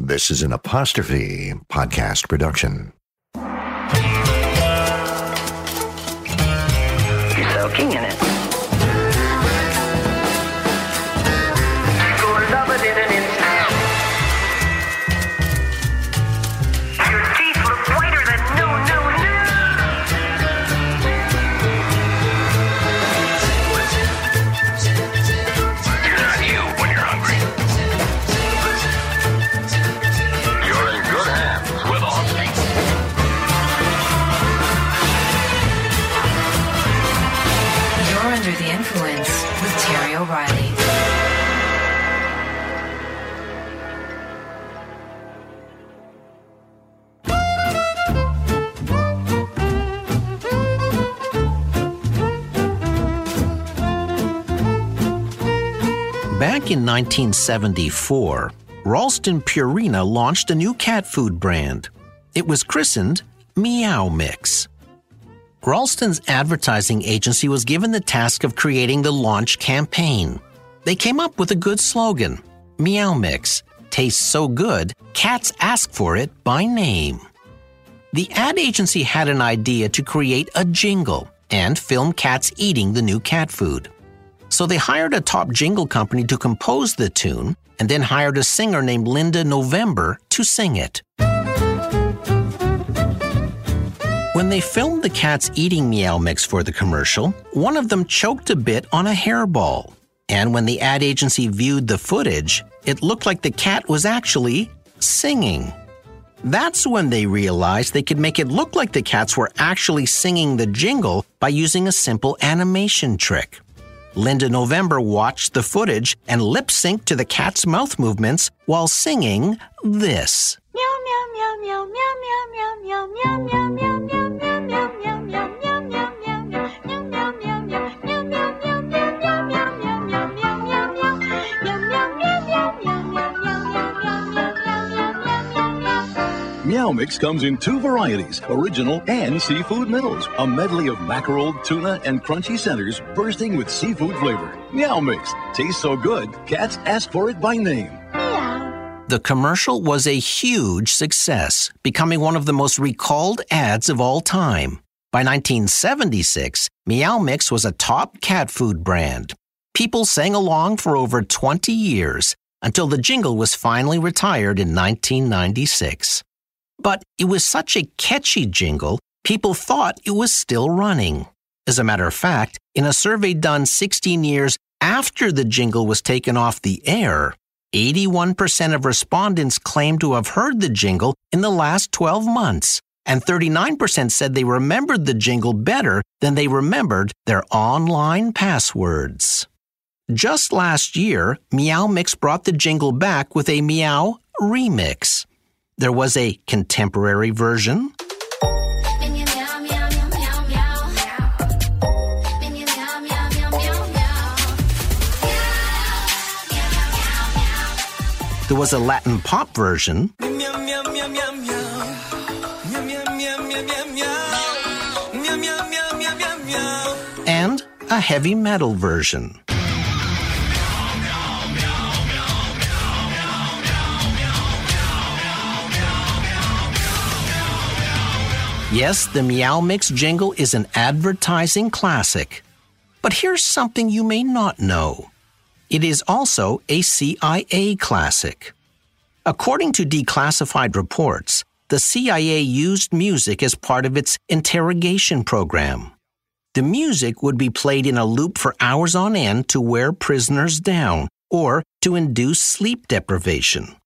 This is an apostrophe podcast production. You're soaking in it. Back in 1974, Ralston Purina launched a new cat food brand. It was christened Meow Mix. Ralston's advertising agency was given the task of creating the launch campaign. They came up with a good slogan Meow Mix tastes so good, cats ask for it by name. The ad agency had an idea to create a jingle and film cats eating the new cat food. So they hired a top jingle company to compose the tune and then hired a singer named Linda November to sing it. When they filmed the cats eating Meow Mix for the commercial, one of them choked a bit on a hairball. And when the ad agency viewed the footage, it looked like the cat was actually singing. That's when they realized they could make it look like the cats were actually singing the jingle by using a simple animation trick. Linda November watched the footage and lip synced to the cat's mouth movements while singing this. Meow Mix comes in two varieties, original and seafood middles. A medley of mackerel, tuna, and crunchy centers bursting with seafood flavor. Meow Mix. Tastes so good, cats ask for it by name. The commercial was a huge success, becoming one of the most recalled ads of all time. By 1976, Meow Mix was a top cat food brand. People sang along for over 20 years until the jingle was finally retired in 1996. But it was such a catchy jingle, people thought it was still running. As a matter of fact, in a survey done 16 years after the jingle was taken off the air, 81% of respondents claimed to have heard the jingle in the last 12 months, and 39% said they remembered the jingle better than they remembered their online passwords. Just last year, Meow Mix brought the jingle back with a Meow remix. There was a contemporary version, there was a Latin pop version, and a heavy metal version. Yes, the Meow Mix jingle is an advertising classic. But here's something you may not know it is also a CIA classic. According to declassified reports, the CIA used music as part of its interrogation program. The music would be played in a loop for hours on end to wear prisoners down or to induce sleep deprivation.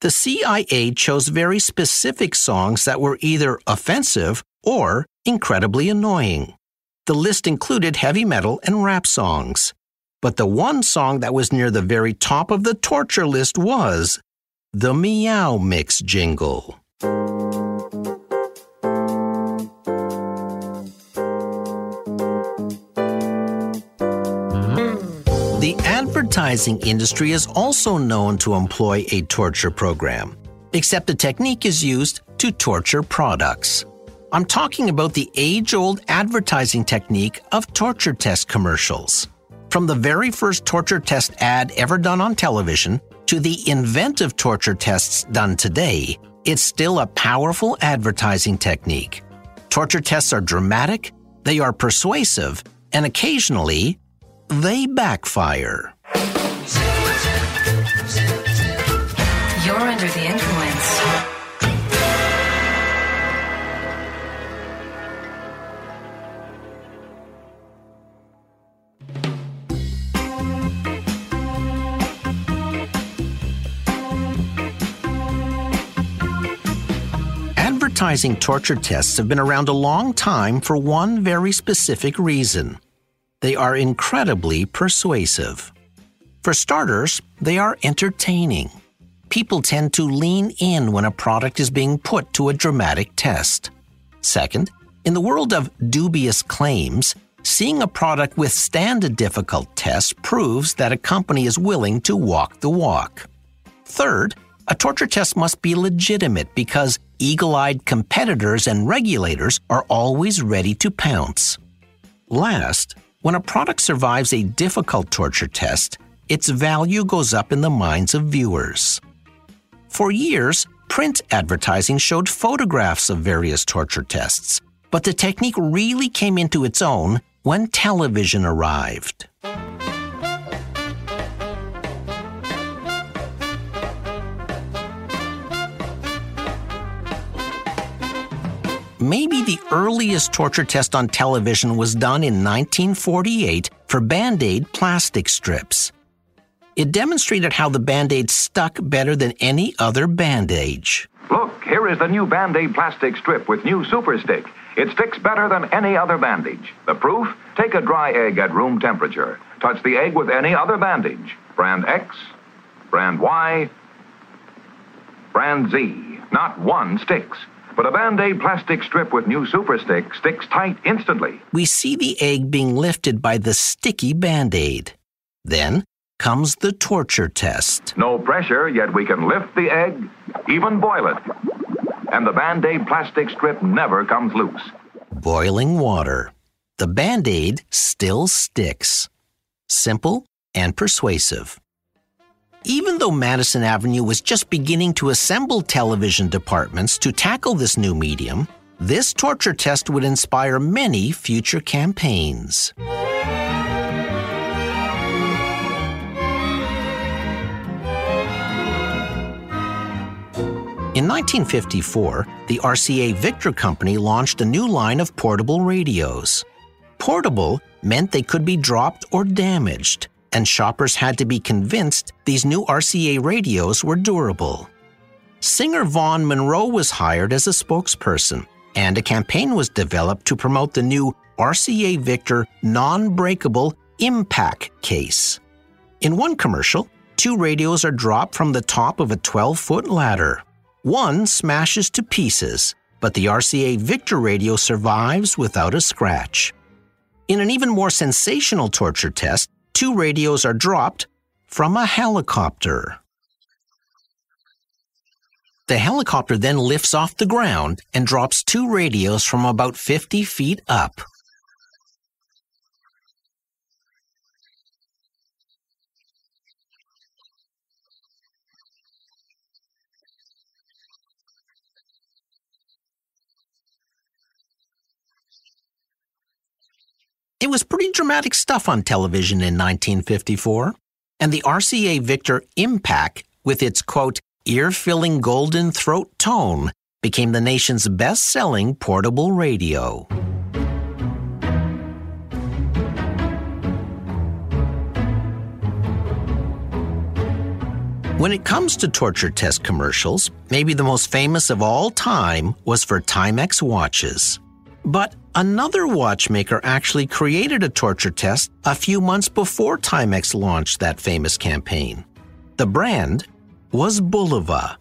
The CIA chose very specific songs that were either offensive or incredibly annoying. The list included heavy metal and rap songs. But the one song that was near the very top of the torture list was the Meow Mix jingle. Advertising industry is also known to employ a torture program, except the technique is used to torture products. I'm talking about the age old advertising technique of torture test commercials. From the very first torture test ad ever done on television to the inventive torture tests done today, it's still a powerful advertising technique. Torture tests are dramatic, they are persuasive, and occasionally, they backfire. The influence. Advertising torture tests have been around a long time for one very specific reason. They are incredibly persuasive. For starters, they are entertaining. People tend to lean in when a product is being put to a dramatic test. Second, in the world of dubious claims, seeing a product withstand a difficult test proves that a company is willing to walk the walk. Third, a torture test must be legitimate because eagle eyed competitors and regulators are always ready to pounce. Last, when a product survives a difficult torture test, its value goes up in the minds of viewers. For years, print advertising showed photographs of various torture tests, but the technique really came into its own when television arrived. Maybe the earliest torture test on television was done in 1948 for Band Aid plastic strips. It demonstrated how the Band Aid stuck better than any other bandage. Look, here is the new Band Aid plastic strip with new Super Stick. It sticks better than any other bandage. The proof? Take a dry egg at room temperature. Touch the egg with any other bandage. Brand X, brand Y, brand Z. Not one sticks. But a Band Aid plastic strip with new Super Stick sticks tight instantly. We see the egg being lifted by the sticky Band Aid. Then comes the torture test. No pressure, yet we can lift the egg, even boil it. and the Band Aid plastic strip never comes loose. Boiling water. The band aid still sticks. Simple and persuasive. Even though Madison Avenue was just beginning to assemble television departments to tackle this new medium, this torture test would inspire many future campaigns. In 1954, the RCA Victor Company launched a new line of portable radios. Portable meant they could be dropped or damaged, and shoppers had to be convinced these new RCA radios were durable. Singer Vaughn Monroe was hired as a spokesperson, and a campaign was developed to promote the new RCA Victor non breakable impact case. In one commercial, two radios are dropped from the top of a 12 foot ladder. One smashes to pieces, but the RCA Victor radio survives without a scratch. In an even more sensational torture test, two radios are dropped from a helicopter. The helicopter then lifts off the ground and drops two radios from about 50 feet up. It was pretty dramatic stuff on television in 1954, and the RCA Victor Impact, with its quote, ear filling golden throat tone, became the nation's best selling portable radio. When it comes to torture test commercials, maybe the most famous of all time was for Timex watches. But another watchmaker actually created a torture test a few months before Timex launched that famous campaign. The brand was Bulova.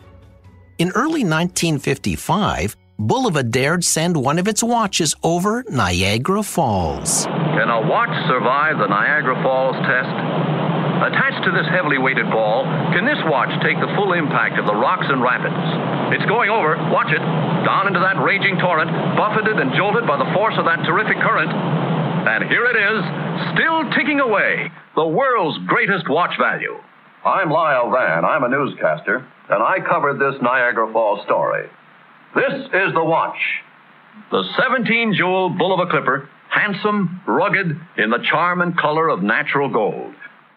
In early 1955, Bulova dared send one of its watches over Niagara Falls. Can a watch survive the Niagara Falls test? Attached to this heavily weighted ball, can this watch take the full impact of the rocks and rapids? It's going over, watch it, down into that raging torrent, buffeted and jolted by the force of that terrific current. And here it is, still ticking away, the world's greatest watch value. I'm Lyle Van. I'm a newscaster, and I covered this Niagara Falls story. This is the watch. The 17 jewel Bulova Clipper, handsome, rugged, in the charm and color of natural gold.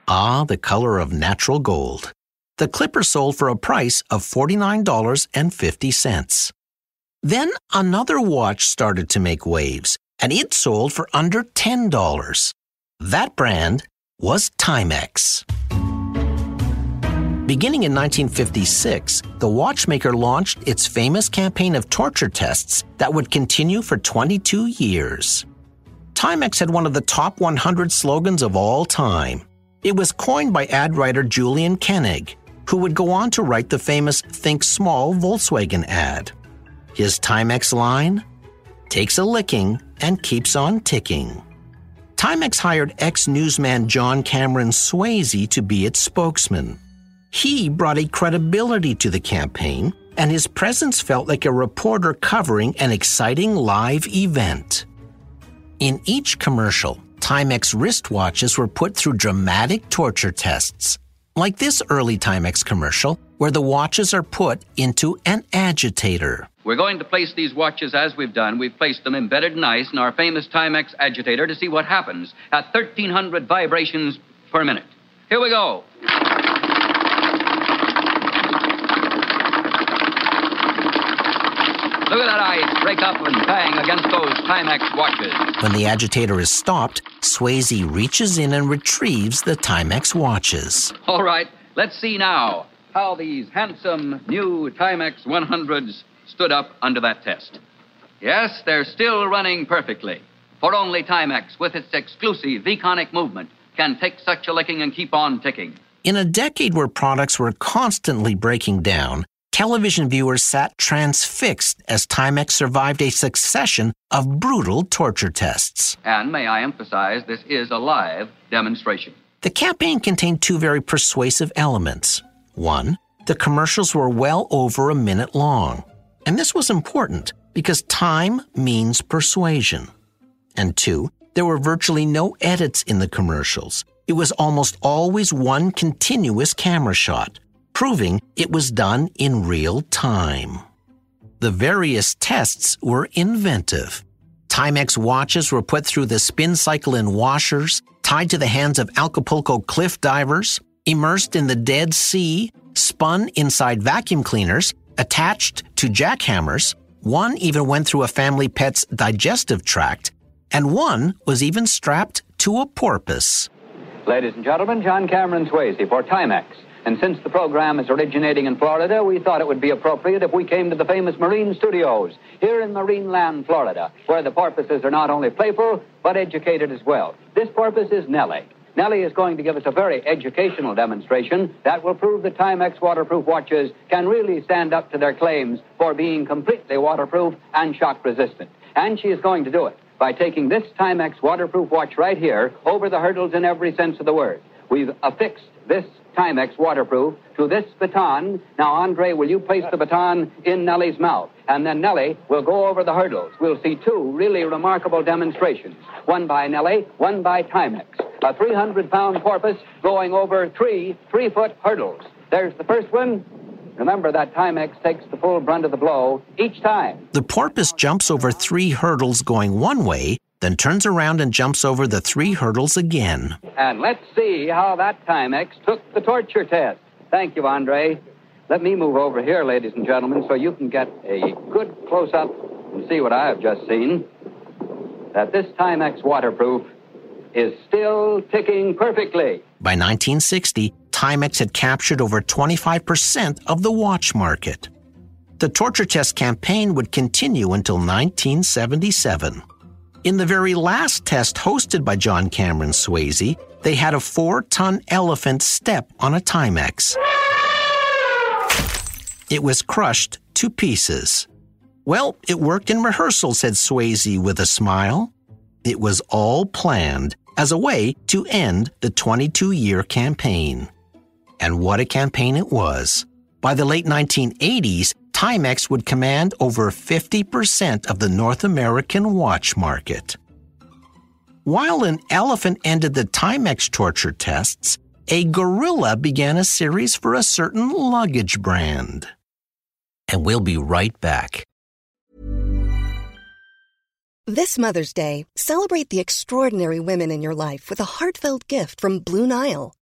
Ah, the color of natural gold. The clipper sold for a price of $49.50. Then another watch started to make waves, and it sold for under $10. That brand was Timex. Beginning in 1956, the watchmaker launched its famous campaign of torture tests that would continue for 22 years. Timex had one of the top 100 slogans of all time. It was coined by ad writer Julian Koenig, who would go on to write the famous Think Small Volkswagen ad. His Timex line takes a licking and keeps on ticking. Timex hired ex newsman John Cameron Swayze to be its spokesman. He brought a credibility to the campaign, and his presence felt like a reporter covering an exciting live event. In each commercial, Timex wristwatches were put through dramatic torture tests, like this early Timex commercial, where the watches are put into an agitator. We're going to place these watches as we've done. We've placed them embedded in ice in our famous Timex agitator to see what happens at 1,300 vibrations per minute. Here we go. Look at that ice break up and bang against those Timex watches. When the agitator is stopped, Swayze reaches in and retrieves the Timex watches. All right, let's see now how these handsome new Timex 100s stood up under that test. Yes, they're still running perfectly. For only Timex, with its exclusive V-conic movement, can take such a licking and keep on ticking. In a decade where products were constantly breaking down, television viewers sat transfixed as Timex survived a succession of brutal torture tests. And may I emphasize, this is a live demonstration. The campaign contained two very persuasive elements. One, the commercials were well over a minute long. And this was important because time means persuasion. And two, there were virtually no edits in the commercials. It was almost always one continuous camera shot, proving it was done in real time. The various tests were inventive. Timex watches were put through the spin cycle in washers, tied to the hands of Acapulco cliff divers, immersed in the Dead Sea, spun inside vacuum cleaners, attached to jackhammers. One even went through a family pet's digestive tract, and one was even strapped to a porpoise. Ladies and gentlemen, John Cameron Swayze for Timex. And since the program is originating in Florida, we thought it would be appropriate if we came to the famous Marine Studios here in Marineland, Florida, where the porpoises are not only playful, but educated as well. This porpoise is Nellie. Nellie is going to give us a very educational demonstration that will prove that Timex waterproof watches can really stand up to their claims for being completely waterproof and shock resistant. And she is going to do it by taking this Timex waterproof watch right here over the hurdles in every sense of the word. We've affixed this Timex waterproof to this baton. Now, Andre, will you place the baton in Nellie's mouth? And then Nellie will go over the hurdles. We'll see two really remarkable demonstrations one by Nellie, one by Timex. A 300 pound porpoise going over three three foot hurdles. There's the first one. Remember that Timex takes the full brunt of the blow each time. The porpoise jumps over three hurdles going one way, then turns around and jumps over the three hurdles again. And let's see how that Timex took the torture test. Thank you, Andre. Let me move over here, ladies and gentlemen, so you can get a good close up and see what I have just seen. That this Timex waterproof is still ticking perfectly. By 1960, Timex had captured over 25% of the watch market. The torture test campaign would continue until 1977. In the very last test hosted by John Cameron Swayze, they had a four ton elephant step on a Timex. It was crushed to pieces. Well, it worked in rehearsal, said Swayze with a smile. It was all planned as a way to end the 22 year campaign. And what a campaign it was. By the late 1980s, Timex would command over 50% of the North American watch market. While an elephant ended the Timex torture tests, a gorilla began a series for a certain luggage brand. And we'll be right back. This Mother's Day, celebrate the extraordinary women in your life with a heartfelt gift from Blue Nile.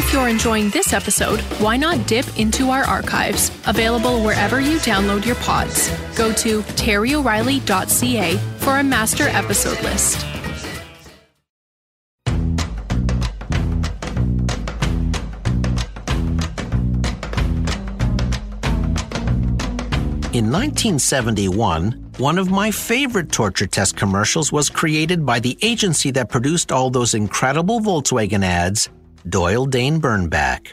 If you're enjoying this episode, why not dip into our archives, available wherever you download your pods. Go to terryoreilly.ca for a master episode list. In 1971, one of my favorite torture test commercials was created by the agency that produced all those incredible Volkswagen ads, Doyle Dane Bernbach.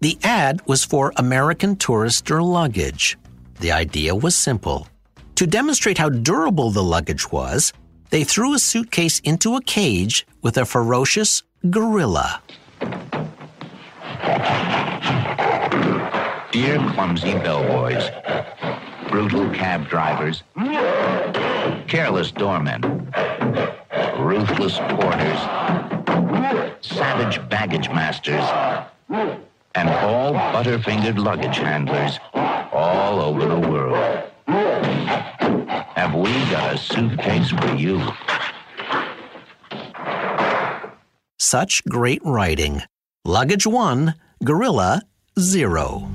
The ad was for American Tourister luggage. The idea was simple. To demonstrate how durable the luggage was, they threw a suitcase into a cage with a ferocious gorilla. Dear clumsy bellboys, brutal cab drivers, careless doormen, ruthless porters, savage baggage masters, and all butterfingered luggage handlers all over the world. Have we got a suitcase for you? Such great writing. Luggage 1, Gorilla 0.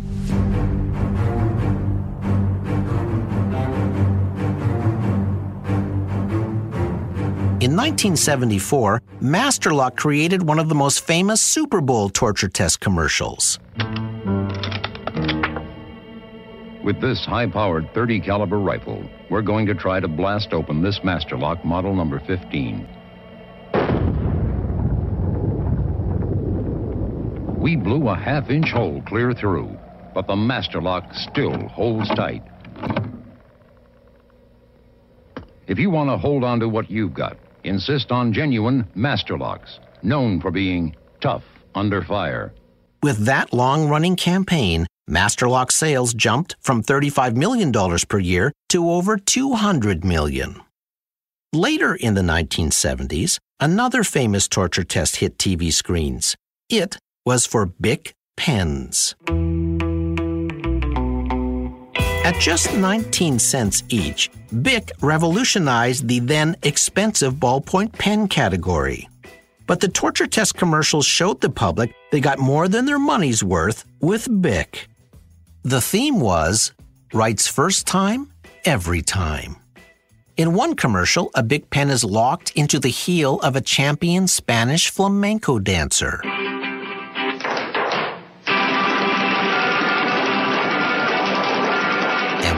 In 1974, Masterlock created one of the most famous Super Bowl torture test commercials. With this high-powered 30 caliber rifle, we're going to try to blast open this Masterlock model number 15. We blew a half-inch hole clear through, but the Masterlock still holds tight. If you want to hold on to what you've got, insist on genuine Masterlocks, known for being tough under fire. With that long running campaign, Masterlock sales jumped from $35 million per year to over 200 million. Later in the 1970s, another famous torture test hit TV screens. It was for Bic pens. At just 19 cents each, Bic revolutionized the then expensive ballpoint pen category. But the torture test commercials showed the public they got more than their money's worth with Bic. The theme was Writes first time, every time. In one commercial, a Bic pen is locked into the heel of a champion Spanish flamenco dancer.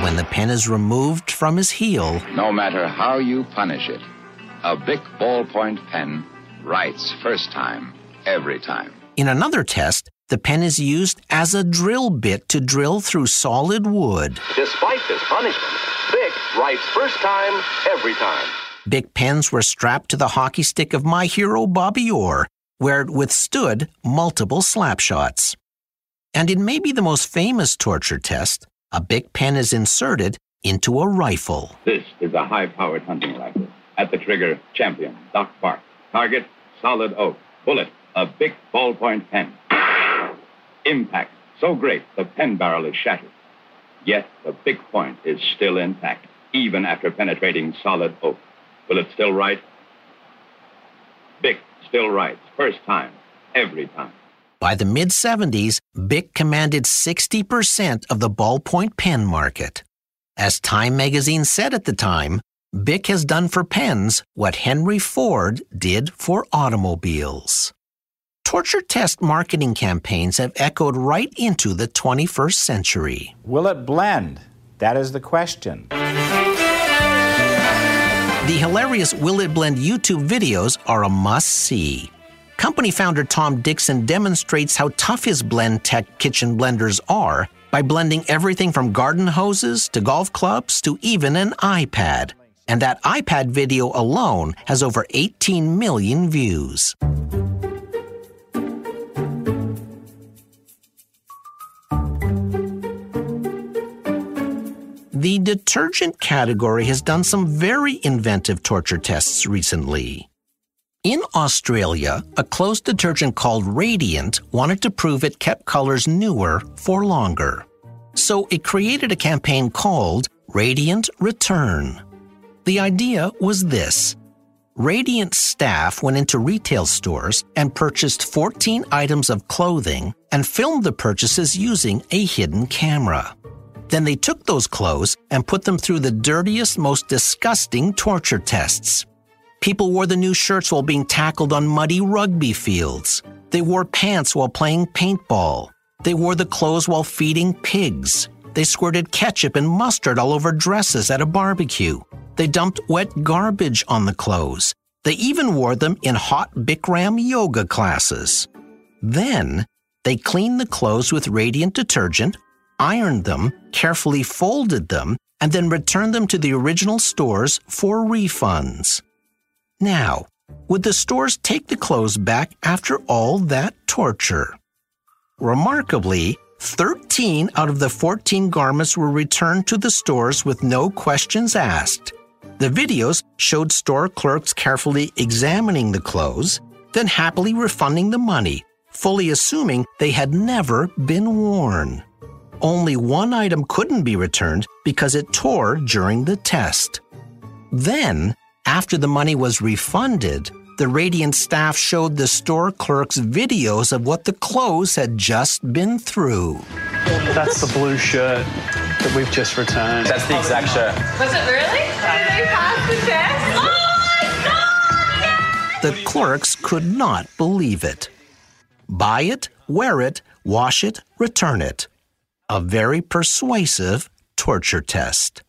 When the pen is removed from his heel, No matter how you punish it, a Bic ballpoint pen writes first time, every time. in another test, the pen is used as a drill bit to drill through solid wood. Despite this punishment, Bic writes first time, every time. Bic pens were strapped to the hockey stick of my hero Bobby Orr, where it withstood multiple slap shots. And in maybe the most famous torture test, a Bic pen is inserted into a rifle. This is a high-powered hunting rifle. At the trigger, champion, Doc Park. Target, solid oak. Bullet, a Bic ballpoint pen. Impact, so great the pen barrel is shattered. Yet the Bic point is still intact, even after penetrating solid oak. Will it still write? Bic still writes, first time, every time. By the mid 70s, Bic commanded 60% of the ballpoint pen market. As Time magazine said at the time, Bic has done for pens what Henry Ford did for automobiles. Torture test marketing campaigns have echoed right into the 21st century. Will it blend? That is the question. The hilarious Will It Blend YouTube videos are a must see. Company founder Tom Dickson demonstrates how tough his Blendtec kitchen blenders are by blending everything from garden hoses to golf clubs to even an iPad. And that iPad video alone has over 18 million views. the detergent category has done some very inventive torture tests recently. In Australia, a clothes detergent called Radiant wanted to prove it kept colors newer for longer. So it created a campaign called Radiant Return. The idea was this Radiant staff went into retail stores and purchased 14 items of clothing and filmed the purchases using a hidden camera. Then they took those clothes and put them through the dirtiest, most disgusting torture tests. People wore the new shirts while being tackled on muddy rugby fields. They wore pants while playing paintball. They wore the clothes while feeding pigs. They squirted ketchup and mustard all over dresses at a barbecue. They dumped wet garbage on the clothes. They even wore them in hot Bikram yoga classes. Then they cleaned the clothes with radiant detergent, ironed them, carefully folded them, and then returned them to the original stores for refunds. Now, would the stores take the clothes back after all that torture? Remarkably, 13 out of the 14 garments were returned to the stores with no questions asked. The videos showed store clerks carefully examining the clothes, then happily refunding the money, fully assuming they had never been worn. Only one item couldn't be returned because it tore during the test. Then, after the money was refunded, the Radiant staff showed the store clerks videos of what the clothes had just been through. That's the blue shirt that we've just returned. That's the exact shirt. Was it really? Did they pass the test? Oh my God! Yes! The clerks could not believe it. Buy it, wear it, wash it, return it. A very persuasive torture test.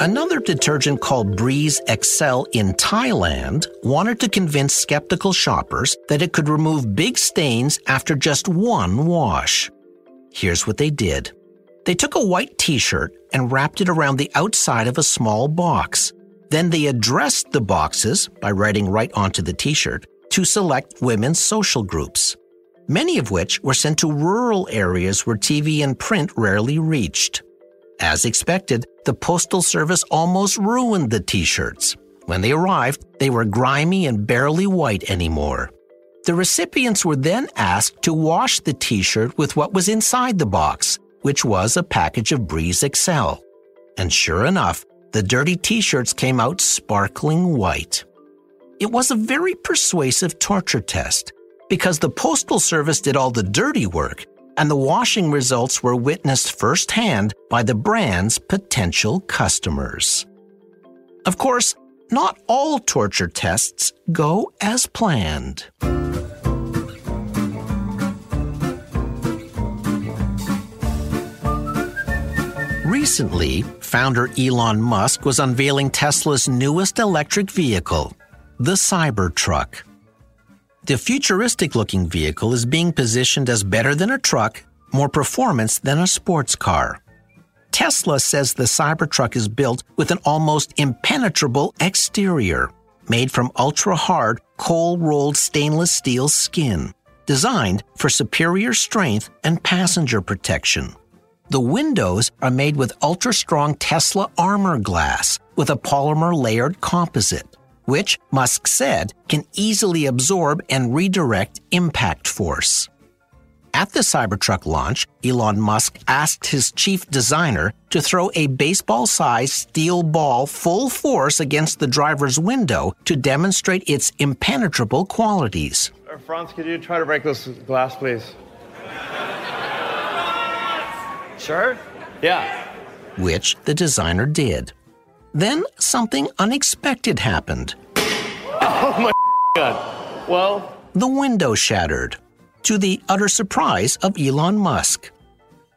Another detergent called Breeze Excel in Thailand wanted to convince skeptical shoppers that it could remove big stains after just one wash. Here's what they did they took a white t shirt and wrapped it around the outside of a small box. Then they addressed the boxes by writing right onto the t shirt to select women's social groups, many of which were sent to rural areas where TV and print rarely reached. As expected, the Postal Service almost ruined the t shirts. When they arrived, they were grimy and barely white anymore. The recipients were then asked to wash the t shirt with what was inside the box, which was a package of Breeze Excel. And sure enough, the dirty t shirts came out sparkling white. It was a very persuasive torture test because the Postal Service did all the dirty work and the washing results were witnessed firsthand by the brand's potential customers. Of course, not all torture tests go as planned. Recently, founder Elon Musk was unveiling Tesla's newest electric vehicle, the Cybertruck. The futuristic looking vehicle is being positioned as better than a truck, more performance than a sports car. Tesla says the Cybertruck is built with an almost impenetrable exterior, made from ultra hard, cold rolled stainless steel skin, designed for superior strength and passenger protection. The windows are made with ultra strong Tesla armor glass with a polymer layered composite which, Musk said, can easily absorb and redirect impact force. At the Cybertruck launch, Elon Musk asked his chief designer to throw a baseball sized steel ball full force against the driver's window to demonstrate its impenetrable qualities. Uh, Franz, could you try to break this glass, please? Sure? Yeah. Which the designer did. Then something unexpected happened. Oh my god. Well, The window shattered, to the utter surprise of Elon Musk.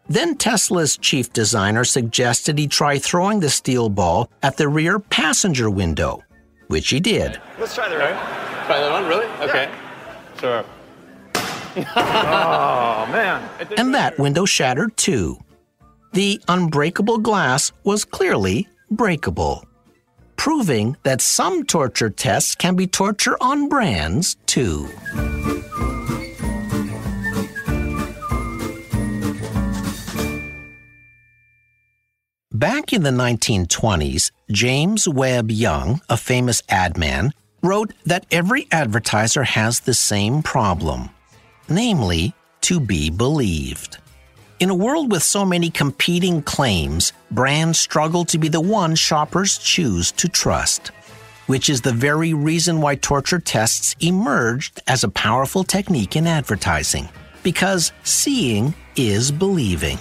Then Tesla's chief designer suggested he try throwing the steel ball at the rear passenger window, which he did. let's try the right. Try that one, really? Okay. Sure. oh man. And that window shattered too. The unbreakable glass was clearly breakable, proving that some torture tests can be torture on brands, too. Back in the 1920s, James Webb Young, a famous ad man, wrote that every advertiser has the same problem namely, to be believed. In a world with so many competing claims, brands struggle to be the one shoppers choose to trust, which is the very reason why torture tests emerged as a powerful technique in advertising. Because seeing is believing.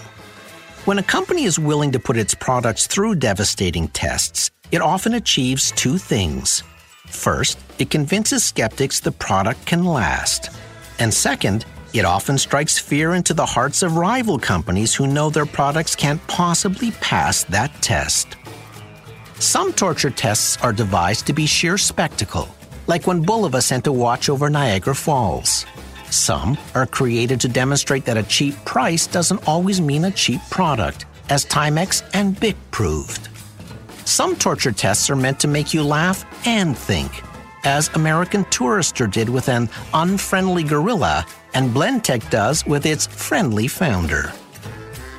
When a company is willing to put its products through devastating tests, it often achieves two things. First, it convinces skeptics the product can last. And second, it often strikes fear into the hearts of rival companies who know their products can't possibly pass that test. Some torture tests are devised to be sheer spectacle, like when Bulova sent a watch over Niagara Falls. Some are created to demonstrate that a cheap price doesn't always mean a cheap product, as Timex and Bic proved. Some torture tests are meant to make you laugh and think, as American Tourister did with an unfriendly gorilla and Blendtec does with its friendly founder.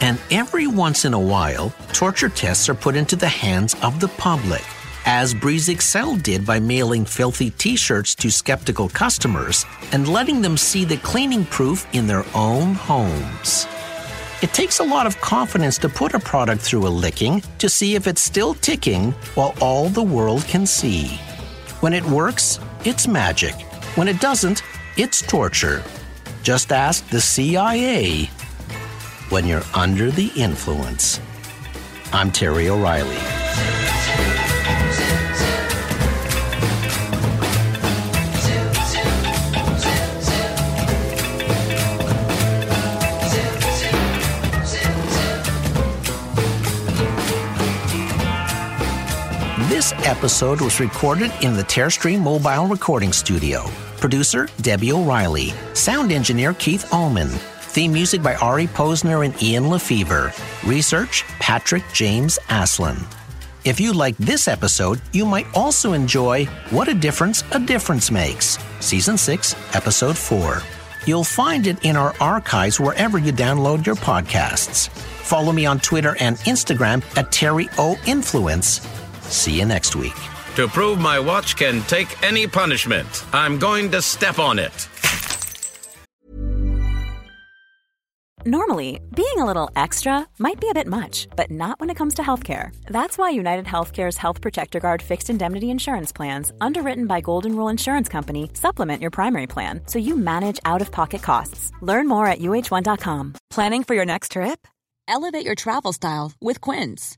And every once in a while, torture tests are put into the hands of the public, as Breeze Excel did by mailing filthy t shirts to skeptical customers and letting them see the cleaning proof in their own homes. It takes a lot of confidence to put a product through a licking to see if it's still ticking while all the world can see. When it works, it's magic. When it doesn't, it's torture. Just ask the CIA when you're under the influence. I'm Terry O'Reilly. This episode was recorded in the Terrestream Mobile Recording Studio. Producer Debbie O'Reilly. Sound engineer Keith Allman. Theme music by Ari Posner and Ian LeFeuvre. Research Patrick James Aslin. If you like this episode, you might also enjoy What a Difference a Difference Makes, Season 6, Episode 4. You'll find it in our archives wherever you download your podcasts. Follow me on Twitter and Instagram at Terry O Influence. See you next week. To prove my watch can take any punishment, I'm going to step on it. Normally, being a little extra might be a bit much, but not when it comes to healthcare. That's why United Healthcare's Health Protector Guard fixed indemnity insurance plans, underwritten by Golden Rule Insurance Company, supplement your primary plan so you manage out of pocket costs. Learn more at uh1.com. Planning for your next trip? Elevate your travel style with Quince.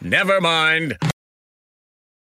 Never mind.